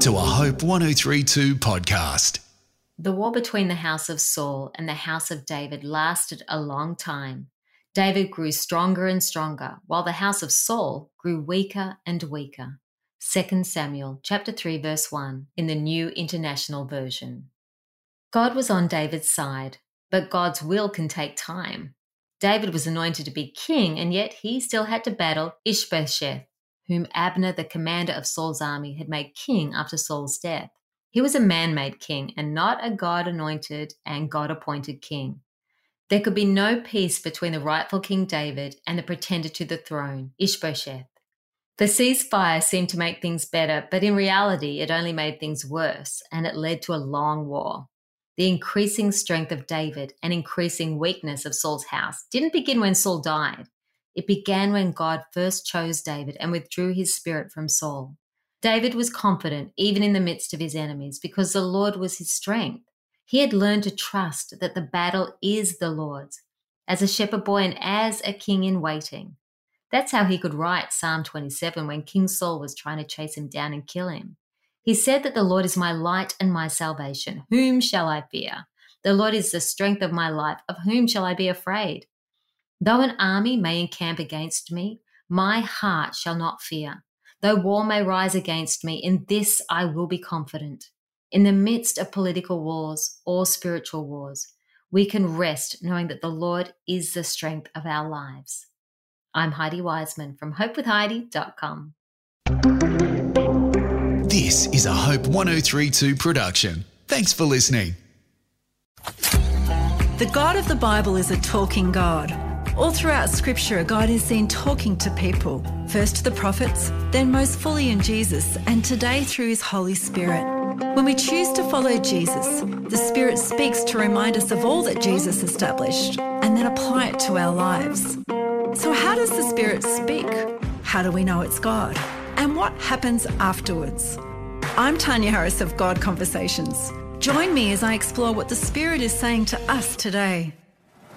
to a Hope 1032 podcast. The war between the house of Saul and the house of David lasted a long time. David grew stronger and stronger, while the house of Saul grew weaker and weaker. 2 Samuel chapter 3 verse 1 in the New International Version. God was on David's side, but God's will can take time. David was anointed to be king, and yet he still had to battle Ishbosheth, whom Abner, the commander of Saul's army, had made king after Saul's death. He was a man made king and not a God anointed and God appointed king. There could be no peace between the rightful King David and the pretender to the throne, Ishbosheth. The ceasefire seemed to make things better, but in reality, it only made things worse, and it led to a long war. The increasing strength of David and increasing weakness of Saul's house didn't begin when Saul died. It began when God first chose David and withdrew his spirit from Saul. David was confident even in the midst of his enemies because the Lord was his strength. He had learned to trust that the battle is the Lord's, as a shepherd boy and as a king in waiting. That's how he could write Psalm 27 when King Saul was trying to chase him down and kill him. He said that the Lord is my light and my salvation. Whom shall I fear? The Lord is the strength of my life. Of whom shall I be afraid? Though an army may encamp against me, my heart shall not fear. Though war may rise against me, in this I will be confident. In the midst of political wars or spiritual wars, we can rest knowing that the Lord is the strength of our lives. I'm Heidi Wiseman from hopewithheidi.com. This is a Hope 1032 production. Thanks for listening. The God of the Bible is a talking God. All throughout Scripture, God is seen talking to people, first to the prophets, then most fully in Jesus, and today through His Holy Spirit. When we choose to follow Jesus, the Spirit speaks to remind us of all that Jesus established and then apply it to our lives. So, how does the Spirit speak? How do we know it's God? And what happens afterwards? I'm Tanya Harris of God Conversations. Join me as I explore what the Spirit is saying to us today.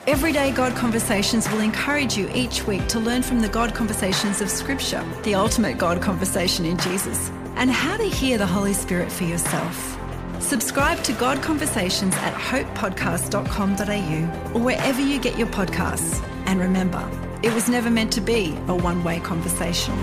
Everyday God Conversations will encourage you each week to learn from the God Conversations of Scripture, the ultimate God conversation in Jesus, and how to hear the Holy Spirit for yourself. Subscribe to God Conversations at hopepodcast.com.au or wherever you get your podcasts. And remember, it was never meant to be a one way conversation.